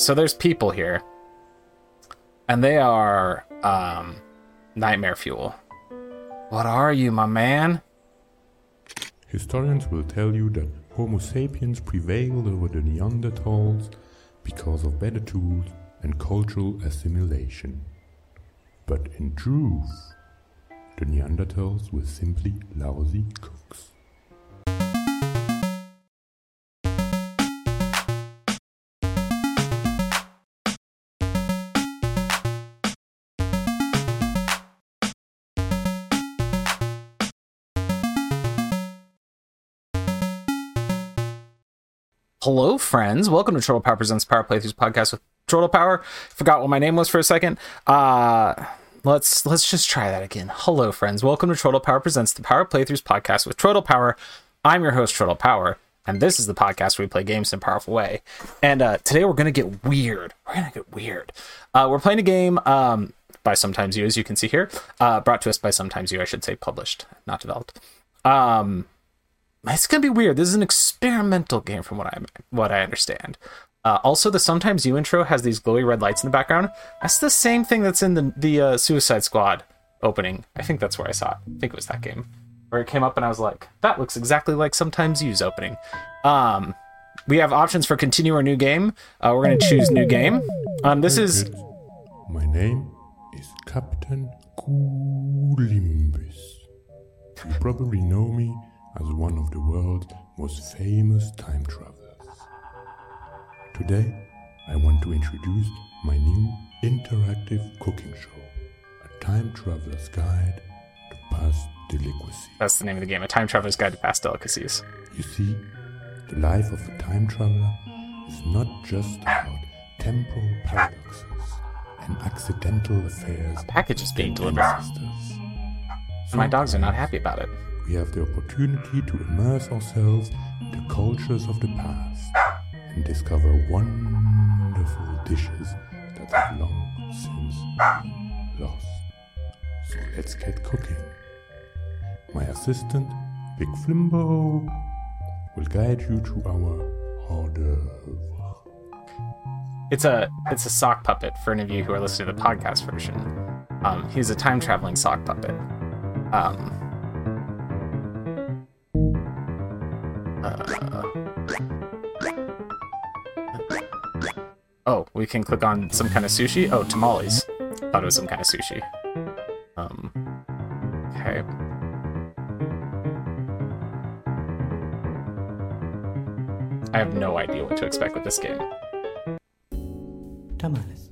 so there's people here, and they are um, nightmare fuel. What are you, my man? Historians will tell you that Homo sapiens prevailed over the Neanderthals because of better tools and cultural assimilation. But in truth, the Neanderthals were simply lousy Hello, friends. Welcome to Troytle Power Presents Power Playthroughs podcast with Troytle Power. Forgot what my name was for a second. Uh, let's let's just try that again. Hello, friends. Welcome to Troytle Power Presents the Power Playthroughs podcast with Troytle Power. I'm your host, Troytle Power, and this is the podcast where we play games in a powerful way. And uh, today we're gonna get weird. We're gonna get weird. Uh, we're playing a game um, by Sometimes You, as you can see here. Uh, brought to us by Sometimes You, I should say, published, not developed. Um, it's gonna be weird. This is an experimental game, from what I what I understand. Uh, also, the sometimes you intro has these glowy red lights in the background. That's the same thing that's in the the uh, Suicide Squad opening. I think that's where I saw it. I think it was that game where it came up, and I was like, that looks exactly like sometimes you's opening. Um, we have options for continue or new game. Uh, we're gonna choose new game. Um, this is My name is Captain Columbus. You probably know me as one of the world's most famous time travelers. Today, I want to introduce my new interactive cooking show, A Time Traveler's Guide to Past Delicacies. that's the name of the game, A Time Traveler's Guide to Past Delicacies. You see, the life of a time traveler is not just about temporal paradoxes and accidental affairs. A package is being delivered. My dogs are not happy about it. We have the opportunity to immerse ourselves in the cultures of the past and discover wonderful dishes that have long since been lost. So let's get cooking. My assistant, Big Flimbo, will guide you to our hors d'oeuvre. It's a it's a sock puppet for any of you who are listening to the podcast version. Um, he's a time traveling sock puppet. Um, uh, oh, we can click on some kind of sushi. Oh, tamales. Thought it was some kind of sushi. Um, okay. I have no idea what to expect with this game. Tamales.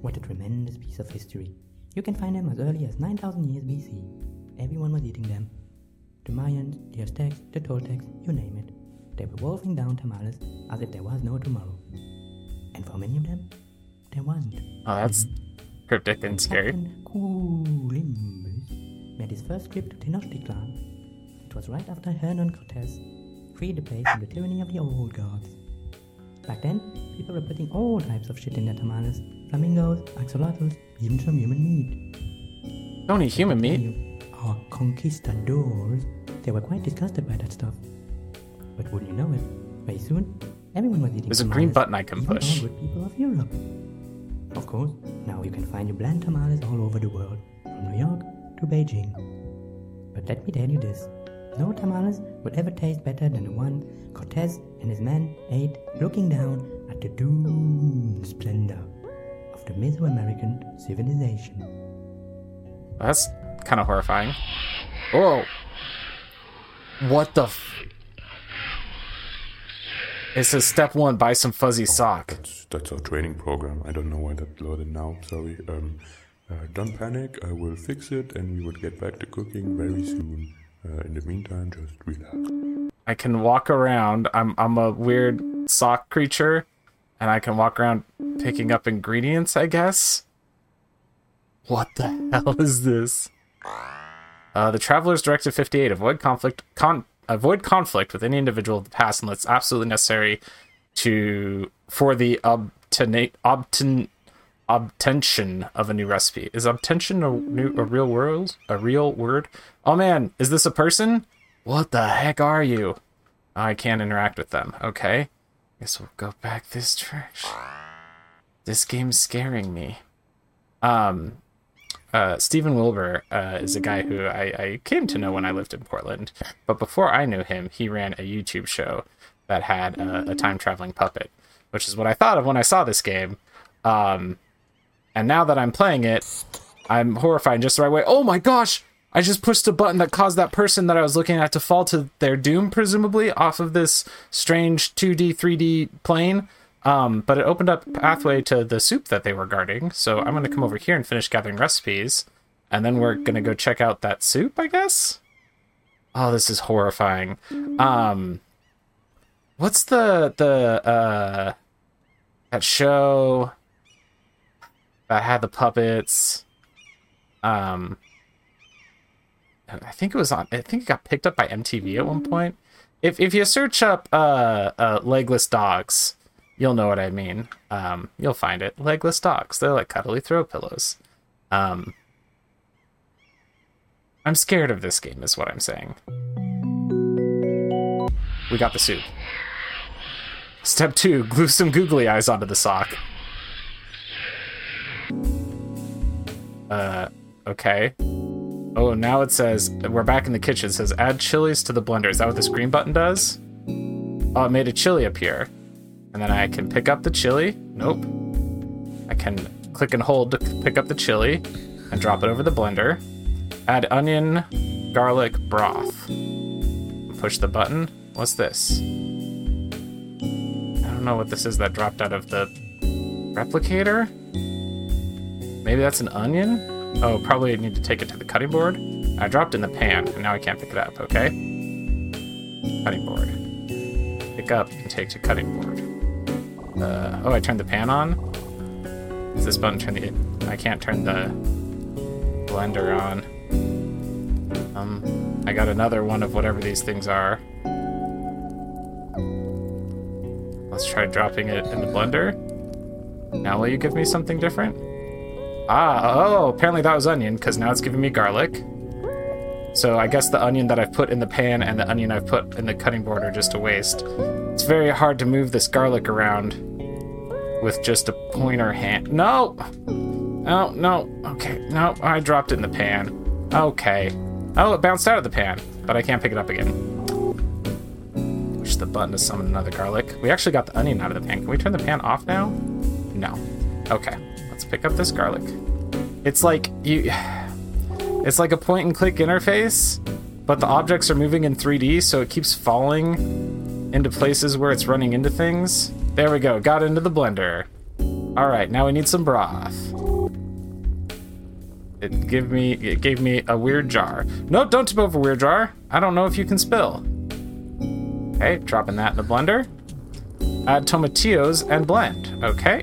What a tremendous piece of history. You can find them as early as 9000 years BC. Everyone was eating them. The Mayans, the Aztecs, the Toltecs, you name it. They were wolfing down tamales as if there was no tomorrow. And for many of them, there wasn't. Oh, that's cryptic and scary. Captain Columbus made his first trip to Tenochtitlan. It was right after Hernan Cortez freed the place from the tyranny of the old gods. Back then, people were putting all types of shit in their tamales. Flamingos, axolotls, even some human meat. Don't eat human meat. Our conquistadors, they were quite disgusted by that stuff. But wouldn't you know it, very soon, everyone was eating There's a green button I can push. all good people of Europe. Of course, now you can find your bland tamales all over the world, from New York to Beijing. But let me tell you this, no tamales will ever taste better than the one Cortez and his men ate looking down at the doomed splendor of the Mesoamerican civilization. That's kind of horrifying. Whoa. What the f- It says step one, buy some fuzzy sock. That's, that's our training program. I don't know why that loaded now. Sorry. Um, uh, don't panic. I will fix it, and we will get back to cooking very soon. Uh, in the meantime, just relax. I can walk around. I'm I'm a weird sock creature, and I can walk around picking up ingredients, I guess. What the hell is this? Uh, the Traveler's Directive 58: Avoid conflict. Con- avoid conflict with any individual of the past unless absolutely necessary to for the obtenate obten obtention of a new recipe. Is obtention a new a real word? A real word? Oh man, is this a person? What the heck are you? I can't interact with them. Okay. Guess we'll go back this direction. This game's scaring me. Um, uh, Stephen Wilbur uh, is a guy who I, I came to know when I lived in Portland. But before I knew him, he ran a YouTube show that had a, a time traveling puppet, which is what I thought of when I saw this game. Um, and now that I'm playing it, I'm horrified just the right way. Oh my gosh! I just pushed a button that caused that person that I was looking at to fall to their doom, presumably, off of this strange 2D, 3D plane. Um, but it opened up pathway to the soup that they were guarding. So I'm going to come over here and finish gathering recipes. And then we're going to go check out that soup, I guess? Oh, this is horrifying. Um, what's the, the, uh, that show that had the puppets? Um, I think it was on. I think it got picked up by MTV at one point. If if you search up uh, uh legless dogs, you'll know what I mean. Um, you'll find it. Legless dogs. They're like cuddly throw pillows. Um, I'm scared of this game, is what I'm saying. We got the soup. Step two: glue some googly eyes onto the sock. Uh, okay. Oh, now it says we're back in the kitchen. It says add chilies to the blender. Is that what this green button does? Oh, it made a chili appear. And then I can pick up the chili. Nope. I can click and hold to pick up the chili and drop it over the blender. Add onion, garlic, broth. Push the button. What's this? I don't know what this is that dropped out of the replicator. Maybe that's an onion? Oh, probably need to take it to the cutting board. I dropped in the pan, and now I can't pick it up, okay? Cutting board. Pick up and take to cutting board. Oh, I turned the pan on? Is this button turn the... I can't turn the blender on. Um, I got another one of whatever these things are. Let's try dropping it in the blender. Now will you give me something different? Ah, oh, apparently that was onion, because now it's giving me garlic. So I guess the onion that I've put in the pan and the onion I've put in the cutting board are just a waste. It's very hard to move this garlic around with just a pointer hand. No! Oh, no. Okay, no, I dropped it in the pan. Okay. Oh, it bounced out of the pan, but I can't pick it up again. Push the button to summon another garlic. We actually got the onion out of the pan. Can we turn the pan off now? No. Okay. Let's pick up this garlic. It's like you it's like a point and click interface, but the objects are moving in 3D, so it keeps falling into places where it's running into things. There we go. Got into the blender. All right, now we need some broth. It gave me it gave me a weird jar. No, don't tip over weird jar. I don't know if you can spill. Okay, dropping that in the blender. Add tomatillos and blend. Okay.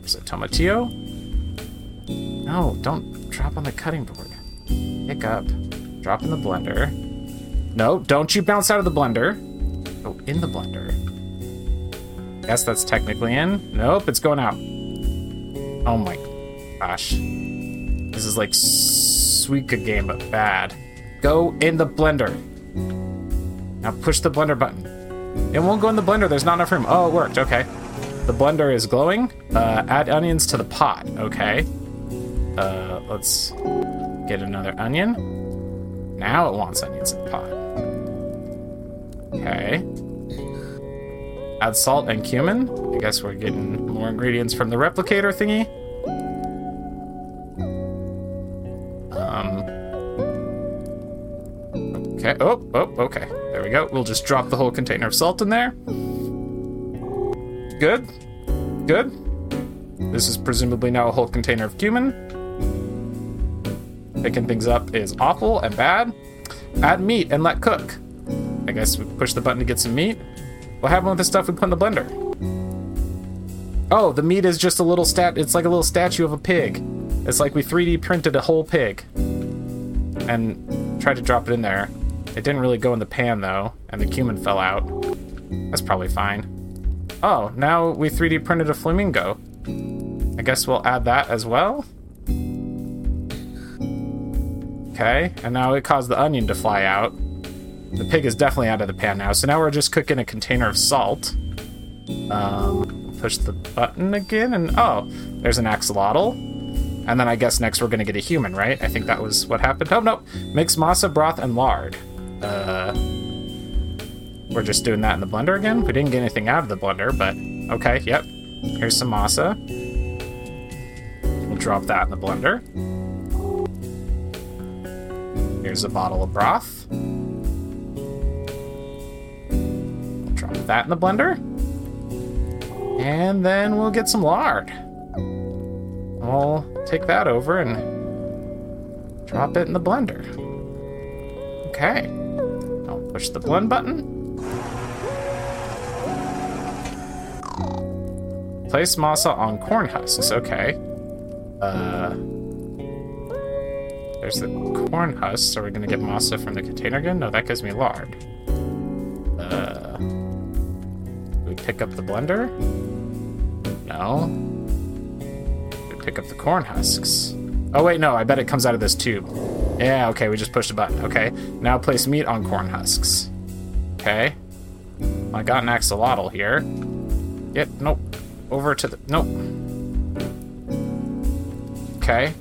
There's a tomatillo. No, don't drop on the cutting board. Pick up. Drop in the blender. No, don't you bounce out of the blender. Go in the blender. Yes, that's technically in. Nope, it's going out. Oh my gosh. This is like Suika game, but bad. Go in the blender. Now push the blender button. It won't go in the blender. There's not enough room. Oh, it worked. Okay. The blender is glowing. Uh, add onions to the pot. Okay. Uh, let's get another onion. Now it wants onions in the pot. Okay. Add salt and cumin. I guess we're getting more ingredients from the replicator thingy. Um. Okay. Oh, oh, okay. There we go. We'll just drop the whole container of salt in there. Good. Good. This is presumably now a whole container of cumin. Picking things up is awful and bad. Add meat and let cook. I guess we push the button to get some meat. What happened with the stuff we put in the blender? Oh, the meat is just a little stat. It's like a little statue of a pig. It's like we 3D printed a whole pig and tried to drop it in there. It didn't really go in the pan though, and the cumin fell out. That's probably fine. Oh, now we 3D printed a flamingo. I guess we'll add that as well. Okay, and now it caused the onion to fly out. The pig is definitely out of the pan now, so now we're just cooking a container of salt. Um, push the button again, and oh, there's an axolotl. And then I guess next we're gonna get a human, right? I think that was what happened. Oh no, mix masa, broth, and lard. Uh, we're just doing that in the blender again. We didn't get anything out of the blender, but okay, yep. Here's some masa. We'll drop that in the blender. Here's a bottle of broth. That in the blender. And then we'll get some lard. I'll take that over and drop it in the blender. Okay. I'll push the blend button. Place masa on corn husks. Okay. Uh, there's the corn husks. Are we gonna get masa from the container again? No, that gives me lard. Pick up the blender? No. Pick up the corn husks. Oh wait, no. I bet it comes out of this tube. Yeah. Okay. We just pushed a button. Okay. Now place meat on corn husks. Okay. I got an axolotl here. Yep, nope. Over to the nope. Okay.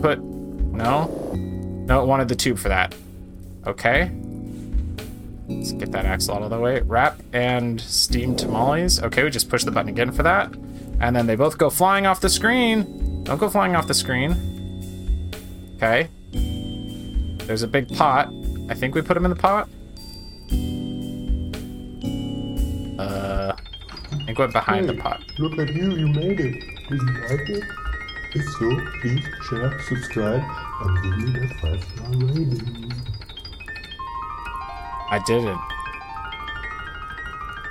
Put no. No, it wanted the tube for that. Okay. Let's get that axle out of the way. Wrap and steam tamales. Okay, we just push the button again for that. And then they both go flying off the screen. Don't go flying off the screen. Okay. There's a big pot. I think we put them in the pot. Uh, I think we're behind the pot. Look at you, you made it. Did you like it? If so, please share, subscribe, and give me that 5 star rating. I didn't.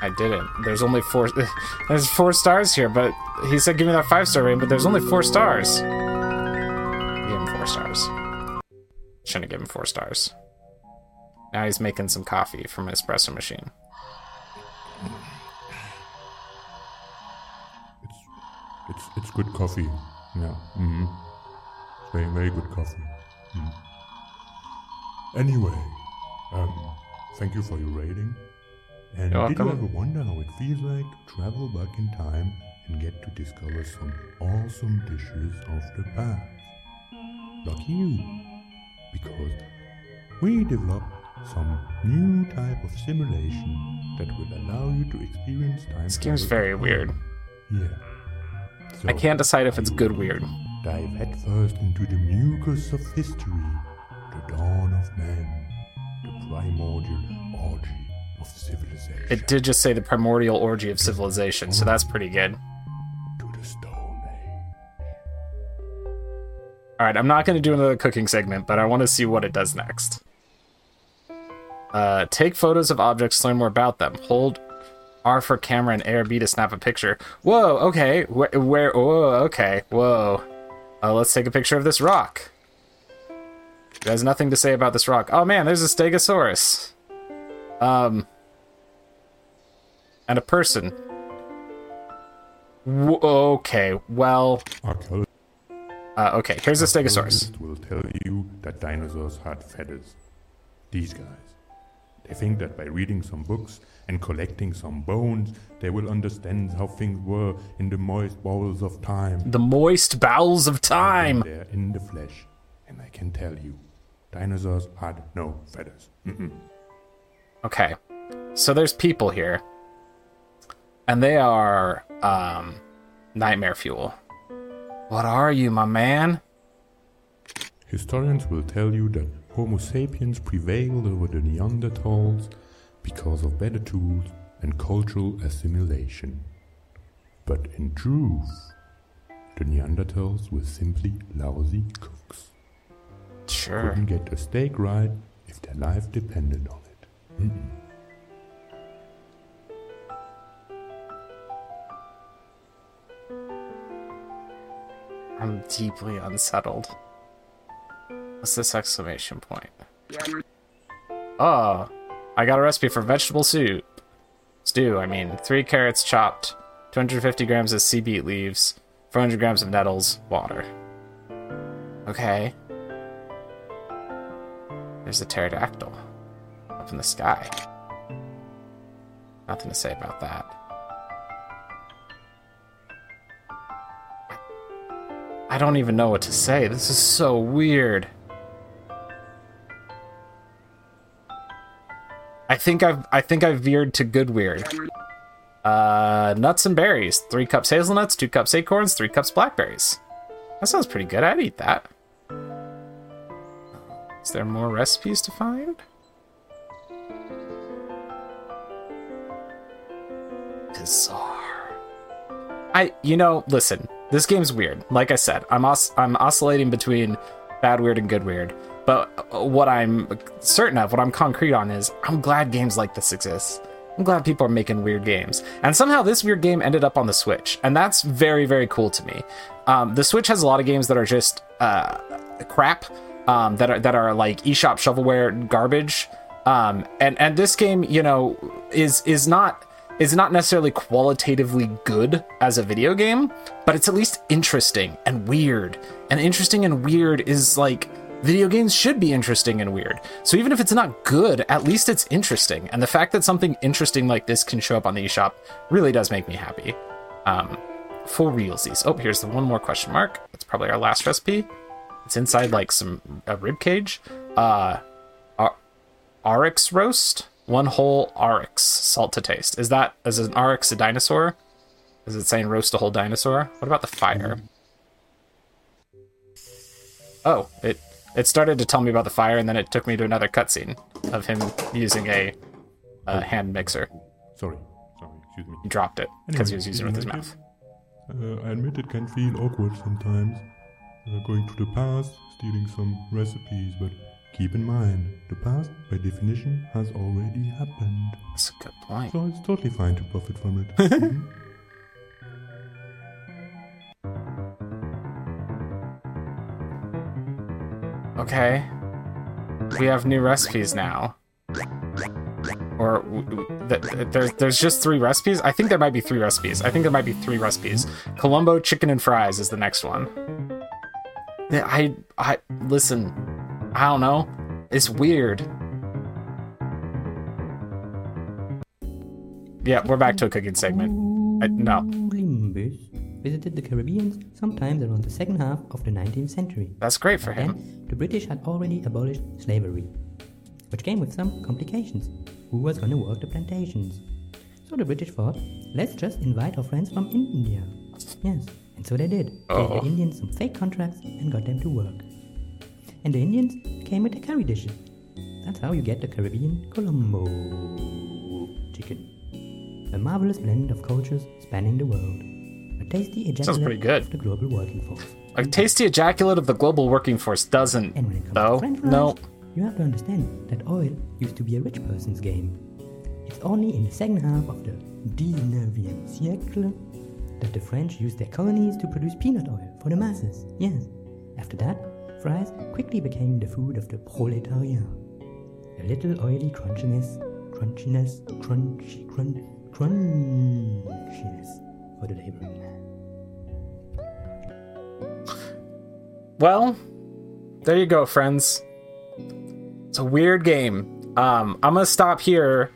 I didn't. There's only four. There's four stars here, but he said give me that five star rating, but there's only four stars. Give him four stars. Shouldn't have given him four stars. Now he's making some coffee from an espresso machine. It's, it's, it's good coffee. Yeah. Mm-hmm. It's very, very good coffee. Mm. Anyway, um, thank you for your rating. And You're did you ever wonder how it feels like to travel back in time and get to discover some awesome dishes of the past? Lucky you, because we developed some new type of simulation that will allow you to experience time. This game's very at weird. Yeah. I can't decide if it's good weird. Dive headfirst into the mucus of history, the dawn of man, primordial orgy of civilization. It did just say the primordial orgy of civilization, so that's pretty good. to the Stone Age. All right, I'm not going to do another cooking segment, but I want to see what it does next. Uh, take photos of objects, learn more about them. Hold R for camera and A or B to snap a picture. Whoa, okay. Where? where whoa, okay. Whoa. Uh, let's take a picture of this rock. It has nothing to say about this rock. Oh man, there's a Stegosaurus. Um. And a person. W- okay, well. Uh, okay, here's a Stegosaurus. will tell you that dinosaurs had feathers. These guys. They think that by reading some books and collecting some bones, they will understand how things were in the moist bowels of time. The moist bowels of time. They're in the flesh, and I can tell you, dinosaurs had no feathers. Mm-mm. Okay. So there's people here. And they are um nightmare fuel. What are you, my man? Historians will tell you that Homo sapiens prevailed over the Neanderthals because of better tools and cultural assimilation. But in truth, the Neanderthals were simply lousy. Sure. Couldn't get a steak right if their life depended on it. Mm-mm. I'm deeply unsettled. What's this exclamation point? Oh, I got a recipe for vegetable soup. Stew, I mean, three carrots chopped, 250 grams of sea beet leaves, 400 grams of nettles, water. Okay. There's a pterodactyl up in the sky. Nothing to say about that. I don't even know what to say. This is so weird. I think I've I think I've veered to good weird. Uh, nuts and berries. Three cups hazelnuts, two cups acorns, three cups blackberries. That sounds pretty good. I'd eat that. Is there more recipes to find? Bizarre. I, you know, listen. This game's weird. Like I said, I'm os- I'm oscillating between bad weird and good weird. But what I'm certain of, what I'm concrete on, is I'm glad games like this exist. I'm glad people are making weird games. And somehow this weird game ended up on the Switch. And that's very, very cool to me. Um, the Switch has a lot of games that are just uh, crap, um, that, are, that are like eShop shovelware garbage. Um, and, and this game, you know, is is not is not necessarily qualitatively good as a video game, but it's at least interesting and weird. And interesting and weird is like video games should be interesting and weird. So even if it's not good, at least it's interesting. And the fact that something interesting like this can show up on the eShop really does make me happy. Um, for realsies. Oh, here's the one more question mark. It's probably our last recipe. It's inside like some a rib cage. Uh, oryx roast, one whole oryx, salt to taste. Is that is an oryx a dinosaur? Is it saying roast a whole dinosaur? What about the fire? Oh, it it started to tell me about the fire, and then it took me to another cutscene of him using a, a hand mixer. Sorry, sorry, excuse me. He dropped it because he was using it with his mouth. Uh, I admit it can feel awkward sometimes, uh, going to the past, stealing some recipes, but keep in mind, the past, by definition, has already happened. That's a good point. So it's totally fine to profit from it. Mhm. Okay. We have new recipes now. Or w- w- th- th- there's there's just three recipes. I think there might be three recipes. I think there might be three recipes. Colombo chicken and fries is the next one. I I listen. I don't know. It's weird. Yeah, we're back to a cooking segment. I, no, Columbus visited the Caribbean sometimes around the second half of the 19th century. that's great for him. Then, the British had already abolished slavery, which came with some complications. Who was gonna work the plantations? So the British thought, let's just invite our friends from India. Yes, and so they did. Gave Oh. the Indians some fake contracts and got them to work. And the Indians came with the curry dishes. That's how you get the Caribbean Colombo chicken. A marvelous blend of cultures spanning the world. A tasty ejaculate pretty good. of the global working force. A tasty ejaculate of the global working force doesn't, And when it comes though. to French fries, No. you have to understand that oil used to be a rich person's game. It's only in the second half of the 19e siècle that the French used their colonies to produce peanut oil for the masses. Yes. After that, fries quickly became the food of the proletariat. A little oily crunchiness, crunchiness, crunchy, crunch, crunchiness for the laboring man. Well, there you go, friends. It's a weird game. Um, I'm gonna stop here,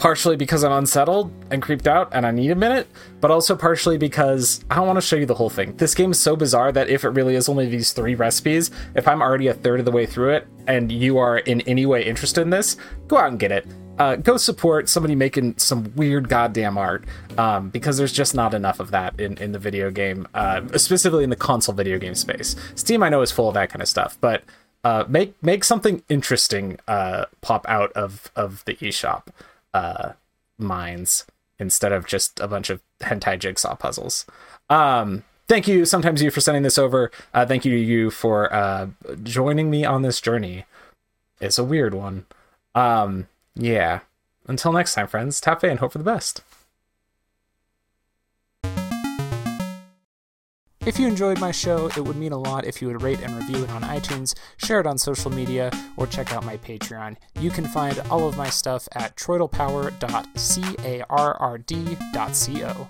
partially because I'm unsettled and creeped out, and I need a minute, but also partially because I don't want to show you the whole thing. This game is so bizarre that if it really is only these three recipes, if I'm already a third of the way through it, and you are in any way interested in this, go out and get it. Uh, go support somebody making some weird goddamn art um, because there's just not enough of that in, in the video game, uh, specifically in the console video game space. Steam, I know, is full of that kind of stuff, but uh, make make something interesting uh, pop out of of the eShop uh, minds instead of just a bunch of hentai jigsaw puzzles. Um, thank you, sometimes you for sending this over. Uh, thank you to you for uh, joining me on this journey. It's a weird one. Um, yeah. Until next time, friends. Tap and hope for the best. If you enjoyed my show, it would mean a lot if you would rate and review it on iTunes, share it on social media, or check out my Patreon. You can find all of my stuff at troytlepower.carrd.co.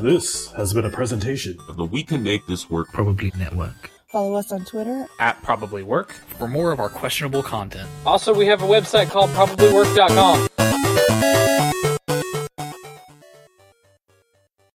This has been a presentation of the We Can Make This Work Probably Network. Follow us on Twitter. At Probably Work. For more of our questionable content. Also, we have a website called probablywork.com.